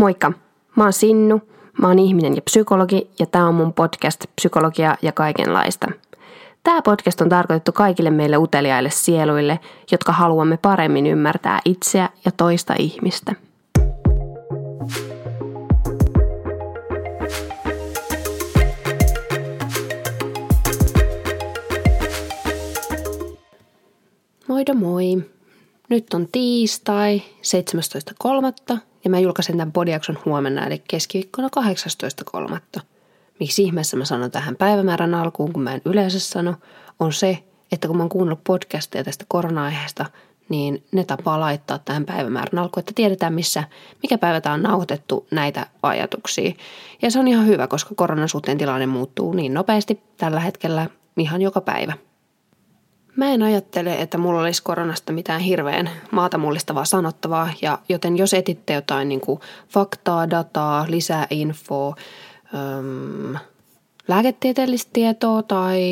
Moikka! Mä oon Sinnu, mä oon ihminen ja psykologi ja tää on mun podcast Psykologia ja kaikenlaista. Tämä podcast on tarkoitettu kaikille meille uteliaille sieluille, jotka haluamme paremmin ymmärtää itseä ja toista ihmistä. Moido moi! Nyt on tiistai 17.3. mä julkaisen tämän podiakson huomenna eli keskiviikkona 18.3. Miksi ihmeessä mä sanon tähän päivämäärän alkuun, kun mä en yleensä sano, on se, että kun mä oon kuunnellut podcasteja tästä korona-aiheesta, niin ne tapaa laittaa tähän päivämäärän alkuun, että tiedetään missä, mikä päivä tämä on nauhoitettu näitä ajatuksia. Ja se on ihan hyvä, koska koronan suhteen tilanne muuttuu niin nopeasti tällä hetkellä ihan joka päivä. Mä en ajattele, että mulla olisi koronasta mitään hirveän maata mullistavaa sanottavaa, ja joten jos etitte jotain niin kuin faktaa, dataa, lisää infoa, lääketieteellistä tietoa tai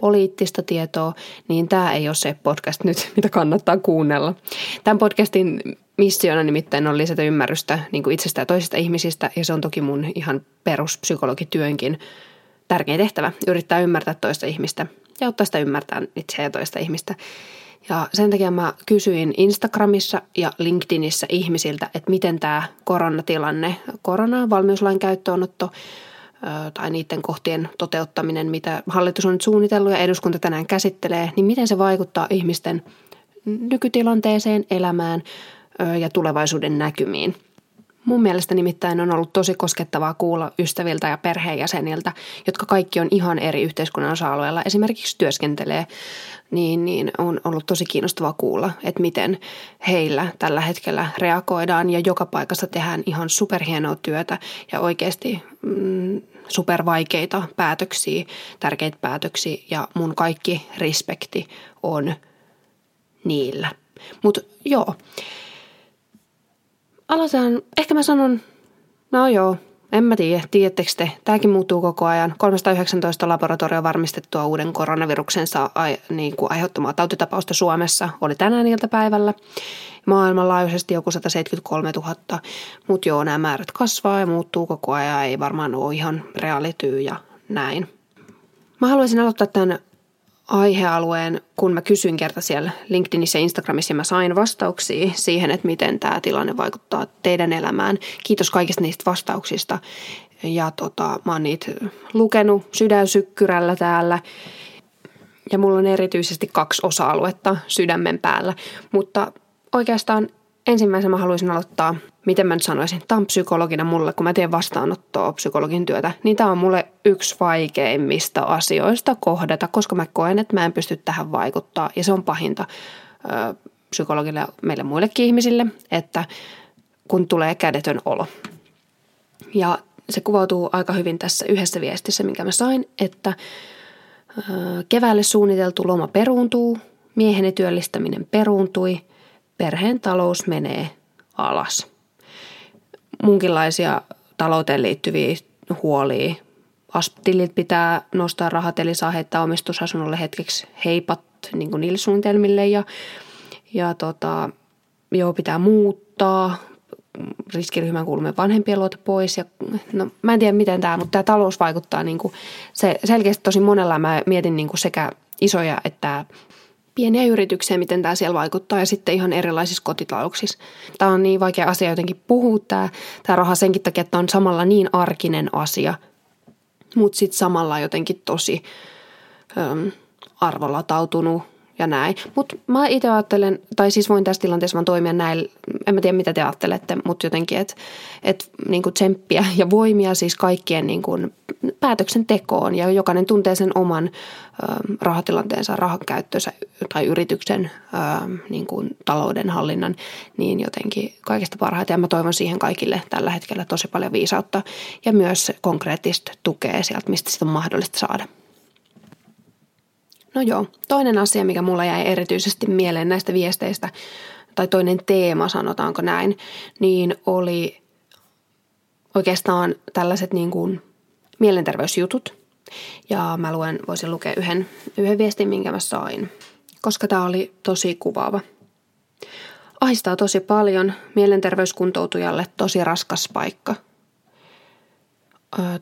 poliittista tietoa, niin tämä ei ole se podcast nyt, mitä kannattaa kuunnella. Tämän podcastin missiona nimittäin on lisätä ymmärrystä niin kuin itsestä ja toisista ihmisistä, ja se on toki mun ihan peruspsykologityönkin tärkein tehtävä, yrittää ymmärtää toista ihmistä ja auttaa sitä ymmärtää itseä ja toista ihmistä. Ja sen takia mä kysyin Instagramissa ja LinkedInissä ihmisiltä, että miten tämä koronatilanne, korona, valmiuslain käyttöönotto tai niiden kohtien toteuttaminen, mitä hallitus on nyt suunnitellut ja eduskunta tänään käsittelee, niin miten se vaikuttaa ihmisten nykytilanteeseen, elämään ja tulevaisuuden näkymiin – Mun mielestä nimittäin on ollut tosi koskettavaa kuulla ystäviltä ja perheenjäseniltä, jotka kaikki on ihan eri yhteiskunnan osa-alueella, esimerkiksi työskentelee, niin, niin on ollut tosi kiinnostavaa kuulla, että miten heillä tällä hetkellä reagoidaan ja joka paikassa tehdään ihan superhienoa työtä ja oikeasti mm, supervaikeita päätöksiä, tärkeitä päätöksiä ja mun kaikki respekti on niillä. Mutta joo, aloitetaan, ehkä mä sanon, no joo, en mä tiedä, tiedättekö te, tämäkin muuttuu koko ajan. 319 laboratorio varmistettua uuden koronaviruksen ai, niin kuin aiheuttamaa tautitapausta Suomessa oli tänään iltapäivällä. Maailmanlaajuisesti joku 173 000, mutta joo, nämä määrät kasvaa ja muuttuu koko ajan, ei varmaan ole ihan reaalityy ja näin. Mä haluaisin aloittaa tämän aihealueen, kun mä kysyin kerta siellä LinkedInissä ja Instagramissa ja mä sain vastauksia siihen, että miten tämä tilanne vaikuttaa teidän elämään. Kiitos kaikista niistä vastauksista. Ja tota, mä oon niitä lukenut sydänsykkyrällä täällä. Ja mulla on erityisesti kaksi osa-aluetta sydämen päällä. Mutta oikeastaan ensimmäisenä mä haluaisin aloittaa, miten mä nyt sanoisin, tämä on psykologina mulle, kun mä teen vastaanottoa psykologin työtä, niin tämä on mulle yksi vaikeimmista asioista kohdata, koska mä koen, että mä en pysty tähän vaikuttaa ja se on pahinta ö, psykologille ja meille muillekin ihmisille, että kun tulee kädetön olo. Ja se kuvautuu aika hyvin tässä yhdessä viestissä, minkä mä sain, että ö, keväälle suunniteltu loma peruuntuu, mieheni työllistäminen peruuntui – perheen talous menee alas. Munkinlaisia talouteen liittyviä huolia. Asptilit pitää nostaa rahat, eli saa heittää omistusasunnolle hetkeksi heipat niin kuin niille suunnitelmille ja, ja tota, joo, pitää muuttaa, riskiryhmän kuulumien vanhempien luota pois. Ja, no, mä en tiedä miten tämä, mutta tämä talous vaikuttaa niin kuin, se selkeästi tosi monella. Mä mietin niin kuin sekä isoja että pieniä yrityksiä, miten tämä siellä vaikuttaa ja sitten ihan erilaisissa kotitalouksissa. Tämä on niin vaikea asia jotenkin puhua tämä, tämä raha senkin takia, että on samalla niin arkinen asia, mutta sitten samalla jotenkin tosi äm, arvolatautunut ja näin. Mutta mä itse ajattelen, tai siis voin tässä tilanteessa vaan toimia näin, en mä tiedä mitä te ajattelette, mutta jotenkin, että et, niin tsemppiä ja voimia siis kaikkien niin kuin päätöksentekoon ja jokainen tuntee sen oman ö, rahatilanteensa, rahan käyttönsä tai yrityksen ö, niin kuin talouden hallinnan, niin jotenkin kaikista parhaiten. Ja mä toivon siihen kaikille tällä hetkellä tosi paljon viisautta ja myös konkreettista tukea sieltä, mistä sitä on mahdollista saada. No joo, toinen asia, mikä mulla jäi erityisesti mieleen näistä viesteistä, tai toinen teema, sanotaanko näin, niin oli oikeastaan tällaiset niin kuin mielenterveysjutut. Ja mä luen, voisin lukea yhden, yhden viestin, minkä mä sain, koska tämä oli tosi kuvaava. Ahistaa tosi paljon, mielenterveyskuntoutujalle tosi raskas paikka.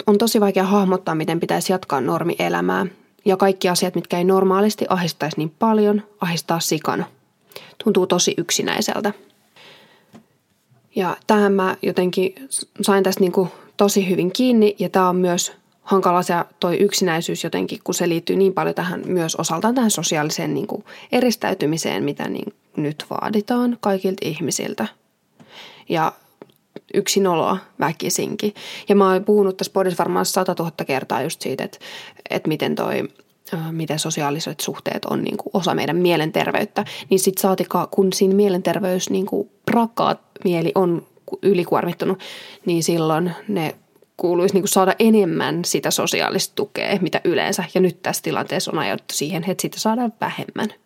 On tosi vaikea hahmottaa, miten pitäisi jatkaa normielämää. Ja kaikki asiat, mitkä ei normaalisti ahistaisi niin paljon, ahistaa sikana. Tuntuu tosi yksinäiseltä. Ja tähän mä jotenkin sain tästä niin kuin tosi hyvin kiinni ja tämä on myös hankala se toi yksinäisyys jotenkin, kun se liittyy niin paljon tähän myös osaltaan tähän sosiaaliseen niin kuin eristäytymiseen, mitä niin nyt vaaditaan kaikilta ihmisiltä. Ja yksinoloa väkisinkin. Ja mä oon puhunut tässä podissa varmaan sata tuhatta kertaa just siitä, että, että miten toi miten sosiaaliset suhteet on niin kuin osa meidän mielenterveyttä, niin sitten saatikaan, kun siinä mielenterveys niin kuin rakkaat mieli on ylikuormittunut, niin silloin ne kuuluisi niin kuin saada enemmän sitä sosiaalista tukea, mitä yleensä. Ja nyt tässä tilanteessa on ajauduttu siihen, että sitä saadaan vähemmän.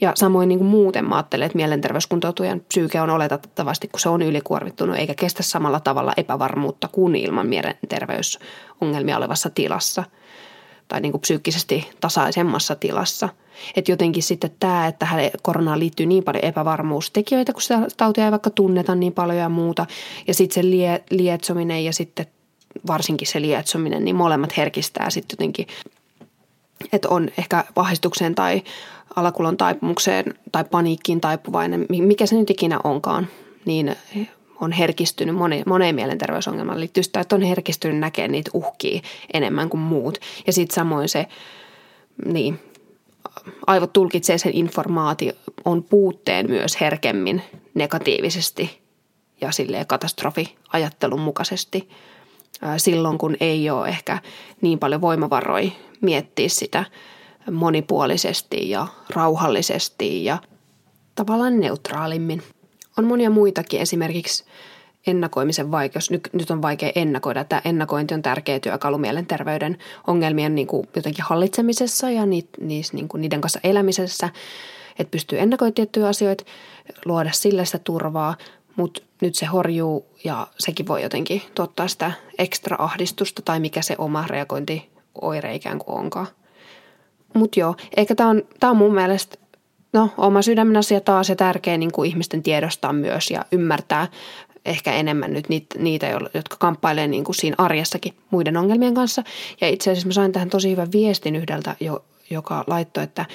Ja samoin niin kuin muuten mä ajattelen, että mielenterveyskuntoutujan psyyke on oletettavasti, kun se on ylikuormittunut eikä kestä samalla tavalla epävarmuutta kuin ilman mielenterveysongelmia olevassa tilassa tai niin kuin psyykkisesti tasaisemmassa tilassa. Että jotenkin sitten tämä, että koronaan liittyy niin paljon epävarmuustekijöitä, kun sitä tautia ei vaikka tunneta niin paljon ja muuta. Ja sitten se lie, lietsominen ja sitten varsinkin se lietsominen, niin molemmat herkistää sitten jotenkin, että on ehkä vahvistukseen tai alakulon taipumukseen tai paniikkiin taipuvainen, mikä se nyt ikinä onkaan, niin on herkistynyt moneen, moneen mielenterveysongelmaan. Liittyy sitä, että on herkistynyt näkemään niitä uhkia enemmän kuin muut. Ja sitten samoin se, niin, aivot tulkitsee sen informaation on puutteen myös herkemmin negatiivisesti ja silleen katastrofiajattelun mukaisesti silloin, kun ei ole ehkä niin paljon voimavaroja miettiä sitä monipuolisesti ja rauhallisesti ja tavallaan neutraalimmin. On monia muitakin, esimerkiksi ennakoimisen vaikeus. Nyt, on vaikea ennakoida. Tämä ennakointi on tärkeä työkalu mielenterveyden ongelmien niin kuin jotenkin hallitsemisessa ja niin kuin niiden kanssa elämisessä. Että pystyy ennakoimaan tiettyjä asioita, luoda sille sitä turvaa, mutta nyt se horjuu ja sekin voi jotenkin tuottaa sitä ekstra ahdistusta tai mikä se oma reagointioire ikään kuin onkaan. Mutta joo, ehkä tämä on, tää on mun mielestä no, oma sydämen asia taas ja tärkeä niin kuin ihmisten tiedostaa myös ja ymmärtää ehkä enemmän nyt niitä, niitä jotka kamppailee niin kuin siinä arjessakin muiden ongelmien kanssa. Ja itse asiassa mä sain tähän tosi hyvän viestin yhdeltä, joka laittoi, että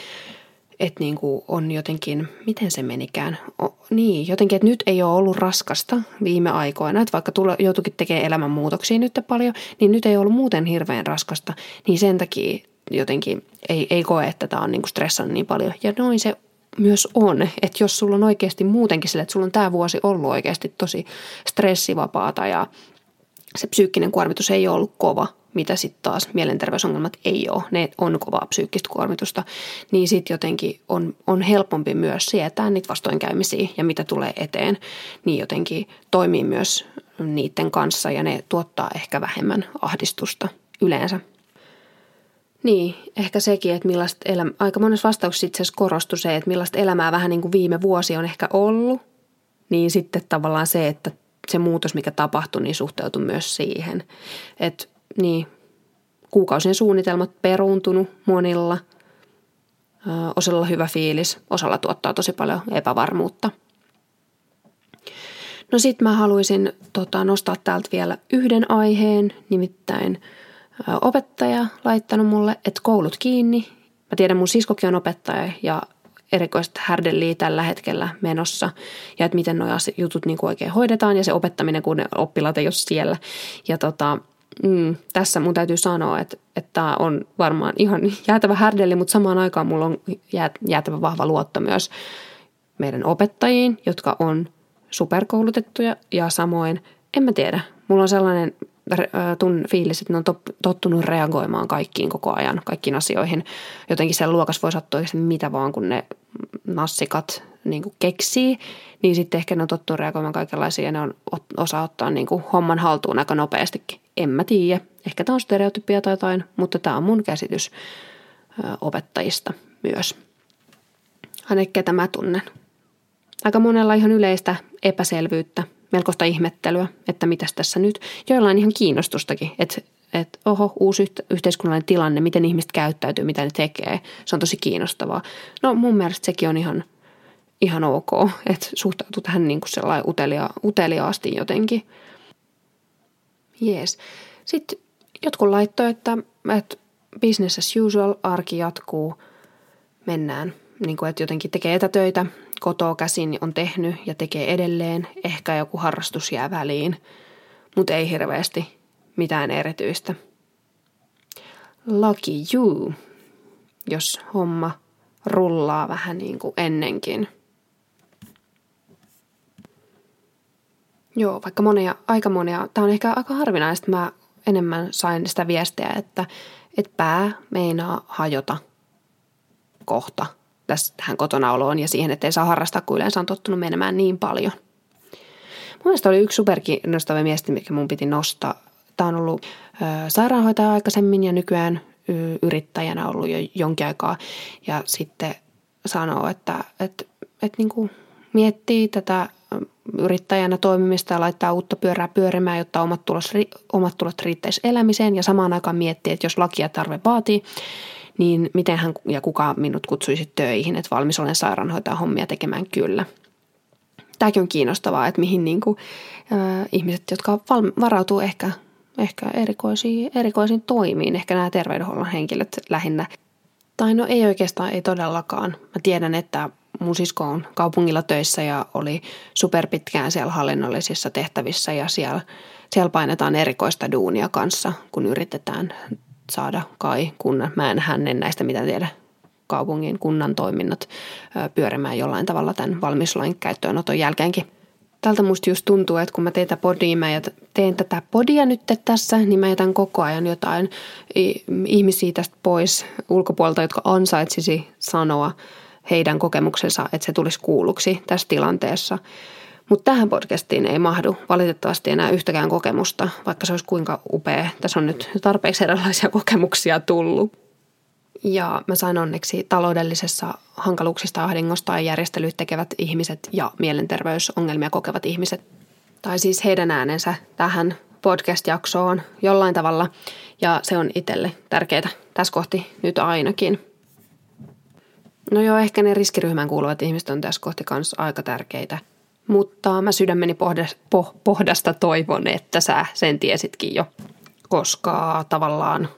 että niin kuin on jotenkin, miten se menikään, o, niin jotenkin, että nyt ei ole ollut raskasta viime aikoina, että vaikka tule, joutuikin tekemään elämänmuutoksia nyt paljon, niin nyt ei ollut muuten hirveän raskasta, niin sen takia jotenkin ei, ei koe, että tämä on niin kuin stressannut niin paljon. Ja noin se myös on, että jos sulla on oikeasti muutenkin sille, että sulla on tämä vuosi ollut oikeasti tosi stressivapaata ja se psyykkinen kuormitus ei ole ollut kova, mitä sitten taas mielenterveysongelmat ei ole, ne on kovaa psyykkistä kuormitusta, niin sitten jotenkin on, on helpompi myös sietää niitä vastoinkäymisiä ja mitä tulee eteen, niin jotenkin toimii myös niiden kanssa ja ne tuottaa ehkä vähemmän ahdistusta yleensä. Niin, ehkä sekin, että millaista elämää, aika monessa vastauksessa itse asiassa korostui se, että millaista elämää vähän niin kuin viime vuosi on ehkä ollut, niin sitten tavallaan se, että se muutos, mikä tapahtui, niin suhteutui myös siihen. Että niin, kuukausien suunnitelmat peruuntunut monilla, osalla hyvä fiilis, osalla tuottaa tosi paljon epävarmuutta. No sitten mä haluaisin tota, nostaa täältä vielä yhden aiheen, nimittäin – opettaja laittanut mulle, että koulut kiinni. Mä tiedän, mun siskokin on opettaja ja erikoista härdelliä tällä hetkellä menossa ja että miten nuo jutut niin oikein hoidetaan ja se opettaminen, kun ne oppilaat ei ole siellä. Ja tota, mm, tässä mun täytyy sanoa, että, tämä on varmaan ihan jäätävä härdelli, mutta samaan aikaan mulla on jäätävä vahva luotto myös meidän opettajiin, jotka on superkoulutettuja ja samoin, en mä tiedä, mulla on sellainen tun fiilis, että ne on tottunut reagoimaan kaikkiin koko ajan, kaikkiin asioihin. Jotenkin siellä luokassa voi sattua mitä vaan, kun ne nassikat niin kuin keksii, niin sitten ehkä ne on tottunut reagoimaan kaikenlaisia ja ne on osa ottaa niin kuin homman haltuun aika nopeastikin. En mä tiedä. Ehkä tämä on stereotypia tai jotain, mutta tämä on mun käsitys opettajista myös. Ainakin ketä mä tunnen. Aika monella ihan yleistä epäselvyyttä melkoista ihmettelyä, että mitäs tässä nyt. Joillain ihan kiinnostustakin, että, että oho, uusi yhteiskunnallinen tilanne, miten ihmiset käyttäytyy, mitä ne tekee. Se on tosi kiinnostavaa. No mun mielestä sekin on ihan, ihan ok, että suhtautuu tähän niin kuin sellainen utelia, uteliaasti jotenkin. Jees. Sitten jotkut laittoi, että, että business as usual, arki jatkuu, mennään. Niin kuin, että jotenkin tekee etätöitä, kotoa käsin on tehnyt ja tekee edelleen. Ehkä joku harrastus jää väliin, mutta ei hirveästi mitään erityistä. Lucky you, jos homma rullaa vähän niin kuin ennenkin. Joo, vaikka monia, aika monia, tämä on ehkä aika harvinaista, mä enemmän sain sitä viestiä, että, että pää meinaa hajota kohta tähän kotona oloon ja siihen, että ei saa harrastaa, kun yleensä on tottunut menemään niin paljon. Mun mielestä oli yksi superkiinnostava viesti, mikä mun piti nostaa. Tämä on ollut ö, sairaanhoitaja aikaisemmin ja nykyään yrittäjänä ollut jo jonkin aikaa. Ja sitten sanoo, että, että, että niin kuin miettii tätä yrittäjänä toimimista ja laittaa uutta pyörää pyörimään, jotta omat, tulos, omat tulot riittäisi elämiseen ja samaan aikaan miettii, että jos lakia tarve vaatii, niin miten hän ja kuka minut kutsuisi töihin, että valmis olen sairaanhoitajan hommia tekemään kyllä. Tämäkin on kiinnostavaa, että mihin niin kuin, äh, ihmiset, jotka varautuu ehkä, ehkä erikoisiin, erikoisiin toimiin, ehkä nämä terveydenhuollon henkilöt lähinnä. Tai no ei oikeastaan, ei todellakaan. Mä tiedän, että mun sisko on kaupungilla töissä ja oli superpitkään siellä hallinnollisissa tehtävissä ja siellä, siellä painetaan erikoista duunia kanssa, kun yritetään saada kai kunnan, mä en hänen näistä mitä tiedä, kaupungin kunnan toiminnot pyörimään jollain tavalla tämän valmiuslain käyttöönoton jälkeenkin. Tältä musta just tuntuu, että kun mä teen tätä podia, mä teen tätä podia nyt tässä, niin mä jätän koko ajan jotain ihmisiä tästä pois ulkopuolelta, jotka ansaitsisi sanoa heidän kokemuksensa, että se tulisi kuulluksi tässä tilanteessa. Mutta tähän podcastiin ei mahdu valitettavasti enää yhtäkään kokemusta, vaikka se olisi kuinka upea. Tässä on nyt tarpeeksi erilaisia kokemuksia tullut. Ja mä sain onneksi taloudellisessa hankaluuksista, ahdingosta ja järjestelyt tekevät ihmiset ja mielenterveysongelmia kokevat ihmiset. Tai siis heidän äänensä tähän podcast-jaksoon jollain tavalla. Ja se on itselle tärkeää tässä kohti nyt ainakin. No joo, ehkä ne riskiryhmään kuuluvat ihmiset on tässä kohti kanssa aika tärkeitä – mutta mä sydämeni poh, pohdasta toivon, että sä sen tiesitkin jo, koska tavallaan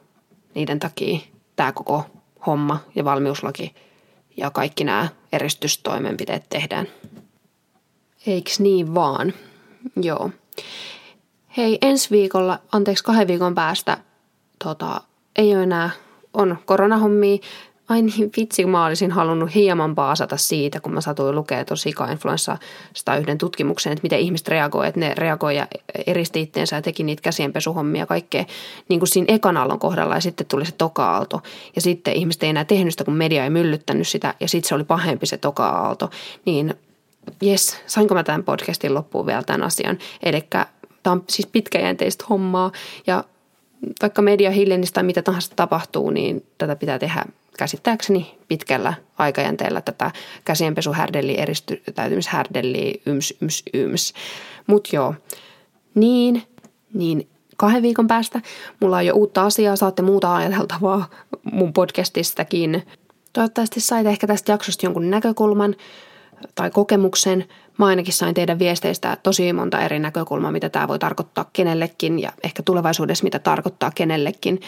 niiden takia tämä koko homma ja valmiuslaki ja kaikki nämä eristystoimenpiteet tehdään. Eiks niin vaan? Joo. Hei, ensi viikolla, anteeksi kahden viikon päästä, tota, ei ole enää, on koronahommia, ai niin vitsi, mä olisin halunnut hieman paasata siitä, kun mä satuin lukea tuossa sika-influenssasta yhden tutkimuksen, että miten ihmiset reagoivat, että ne reagoivat ja eristi itteensä ja teki niitä käsienpesuhommia ja kaikkea niin kuin siinä ekan aallon kohdalla ja sitten tuli se toka-aalto. Ja sitten ihmiset ei enää tehnyt sitä, kun media ei myllyttänyt sitä ja sitten se oli pahempi se toka-aalto. Niin jes, sainko mä tämän podcastin loppuun vielä tämän asian. Eli tämä on siis pitkäjänteistä hommaa ja vaikka media hiljennistä tai mitä tahansa tapahtuu, niin tätä pitää tehdä käsittääkseni pitkällä aikajänteellä tätä käsienpesuhärdelliä, eristytäytymishärdelliä, yms, yms, yms. Mutta joo, niin, niin kahden viikon päästä mulla on jo uutta asiaa, saatte muuta ajateltavaa mun podcastistakin. Toivottavasti sait ehkä tästä jaksosta jonkun näkökulman kokemuksen. Mä ainakin sain teidän viesteistä tosi monta eri näkökulmaa, mitä tämä voi tarkoittaa kenellekin ja ehkä tulevaisuudessa mitä tarkoittaa kenellekin.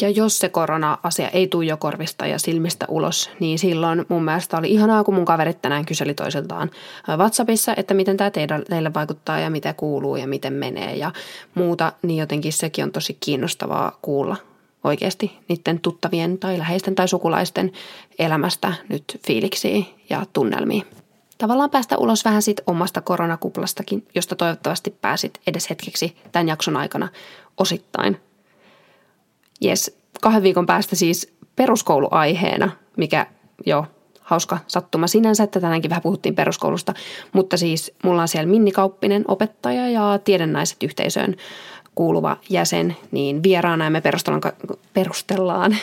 Ja jos se korona-asia ei tule jo korvista ja silmistä ulos, niin silloin mun mielestä oli ihanaa, kun mun kaverit tänään kyseli toisiltaan WhatsAppissa, että miten tämä teille vaikuttaa ja mitä kuuluu ja miten menee ja muuta. Niin jotenkin sekin on tosi kiinnostavaa kuulla oikeasti niiden tuttavien tai läheisten tai sukulaisten elämästä nyt fiiliksiä ja tunnelmia. Tavallaan päästä ulos vähän siitä omasta koronakuplastakin, josta toivottavasti pääsit edes hetkeksi tämän jakson aikana osittain. Jes, kahden viikon päästä siis peruskouluaiheena, mikä jo hauska sattuma sinänsä, että tänäänkin vähän puhuttiin peruskoulusta, mutta siis mulla on siellä Minni Kauppinen, opettaja ja tiedennaiset yhteisöön kuuluva jäsen, niin vieraana me perustellaan, perustellaan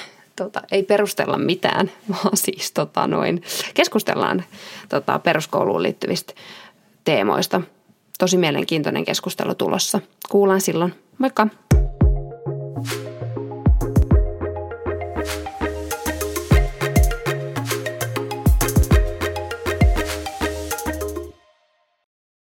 tota, ei perustella mitään, vaan siis tota, noin, keskustellaan tota, peruskouluun liittyvistä teemoista. Tosi mielenkiintoinen keskustelu tulossa. Kuullaan silloin. Moikka!